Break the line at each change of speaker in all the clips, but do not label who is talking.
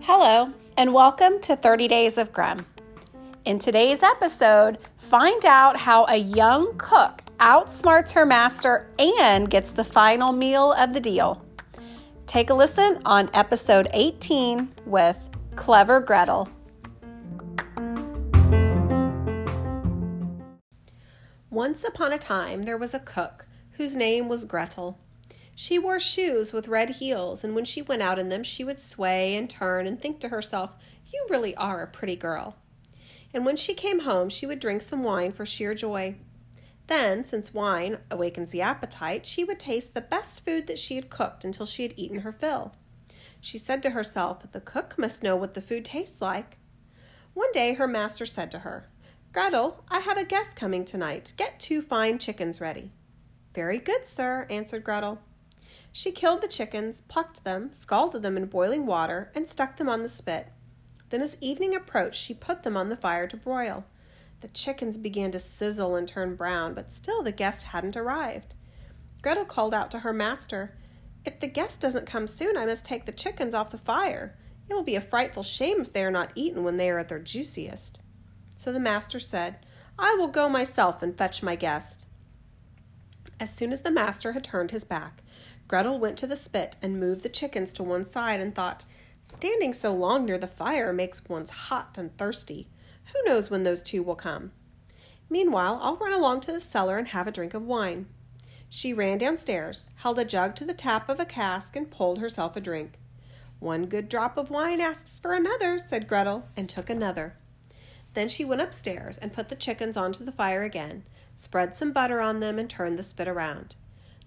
Hello, and welcome to 30 Days of Grimm. In today's episode, find out how a young cook outsmarts her master and gets the final meal of the deal. Take a listen on episode 18 with Clever Gretel. Once upon a time, there was a cook whose name was Gretel. She wore shoes with red heels, and when she went out in them, she would sway and turn and think to herself, You really are a pretty girl. And when she came home, she would drink some wine for sheer joy. Then, since wine awakens the appetite, she would taste the best food that she had cooked until she had eaten her fill. She said to herself, The cook must know what the food tastes like. One day her master said to her, Gretel, I have a guest coming tonight. Get two fine chickens ready. Very good, sir, answered Gretel. She killed the chickens, plucked them, scalded them in boiling water, and stuck them on the spit. Then, as evening approached, she put them on the fire to broil. The chickens began to sizzle and turn brown, but still the guest hadn't arrived. Gretel called out to her master, If the guest doesn't come soon, I must take the chickens off the fire. It will be a frightful shame if they are not eaten when they are at their juiciest. So the master said, I will go myself and fetch my guest. As soon as the master had turned his back, Gretel went to the spit and moved the chickens to one side and thought, Standing so long near the fire makes one hot and thirsty. Who knows when those two will come? Meanwhile, I'll run along to the cellar and have a drink of wine. She ran downstairs, held a jug to the tap of a cask, and pulled herself a drink. One good drop of wine asks for another, said Gretel, and took another. Then she went upstairs and put the chickens onto the fire again, spread some butter on them, and turned the spit around.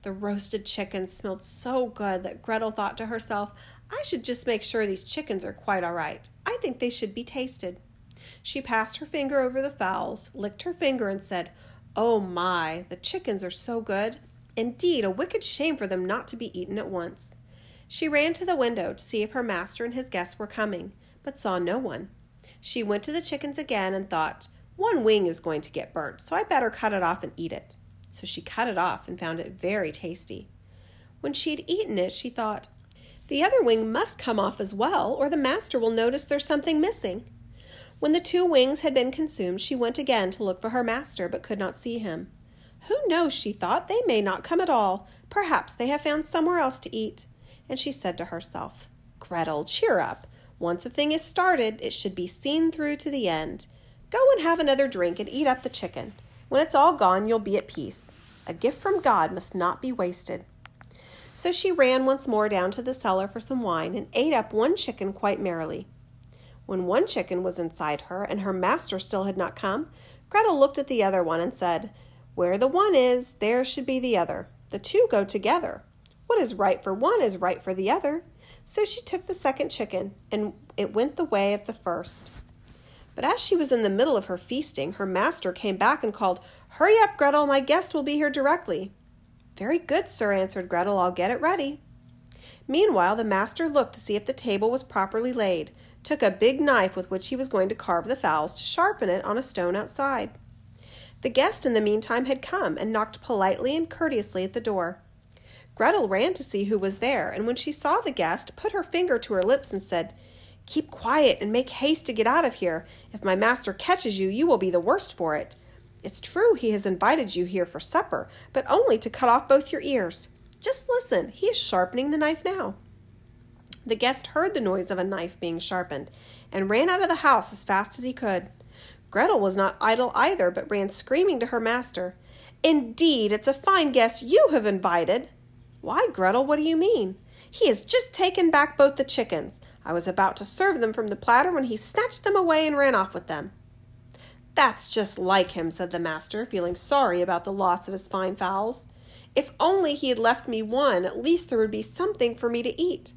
The roasted chickens smelled so good that Gretel thought to herself, I should just make sure these chickens are quite all right. I think they should be tasted. She passed her finger over the fowls, licked her finger, and said, Oh my, the chickens are so good. Indeed, a wicked shame for them not to be eaten at once. She ran to the window to see if her master and his guests were coming, but saw no one. She went to the chickens again and thought, one wing is going to get burnt, so I better cut it off and eat it. So she cut it off and found it very tasty. When she had eaten it, she thought, the other wing must come off as well, or the master will notice there's something missing. When the two wings had been consumed, she went again to look for her master, but could not see him. Who knows, she thought, they may not come at all. Perhaps they have found somewhere else to eat. And she said to herself, Gretel, cheer up. Once a thing is started, it should be seen through to the end. Go and have another drink and eat up the chicken. When it's all gone, you'll be at peace. A gift from God must not be wasted. So she ran once more down to the cellar for some wine and ate up one chicken quite merrily. When one chicken was inside her and her master still had not come, Gretel looked at the other one and said, Where the one is, there should be the other. The two go together. What is right for one is right for the other. So she took the second chicken, and it went the way of the first. But as she was in the middle of her feasting, her master came back and called, Hurry up, Gretel, my guest will be here directly. Very good, sir, answered Gretel. I'll get it ready. Meanwhile, the master looked to see if the table was properly laid, took a big knife with which he was going to carve the fowls to sharpen it on a stone outside. The guest in the meantime had come and knocked politely and courteously at the door. Gretel ran to see who was there, and when she saw the guest, put her finger to her lips and said, Keep quiet and make haste to get out of here. If my master catches you, you will be the worst for it. It's true he has invited you here for supper, but only to cut off both your ears. Just listen, he is sharpening the knife now. The guest heard the noise of a knife being sharpened and ran out of the house as fast as he could. Gretel was not idle either, but ran screaming to her master. Indeed, it's a fine guest you have invited. Why, Gretel, what do you mean? He has just taken back both the chickens. I was about to serve them from the platter when he snatched them away and ran off with them. That's just like him, said the master, feeling sorry about the loss of his fine fowls. If only he had left me one, at least there would be something for me to eat.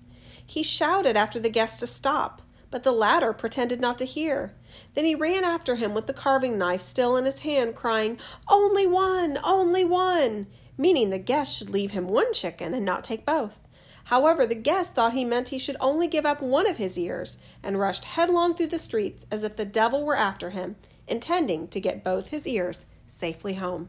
He shouted after the guest to stop, but the latter pretended not to hear. Then he ran after him with the carving knife still in his hand, crying, Only one! Only one! Meaning the guest should leave him one chicken and not take both. However, the guest thought he meant he should only give up one of his ears, and rushed headlong through the streets as if the devil were after him, intending to get both his ears safely home.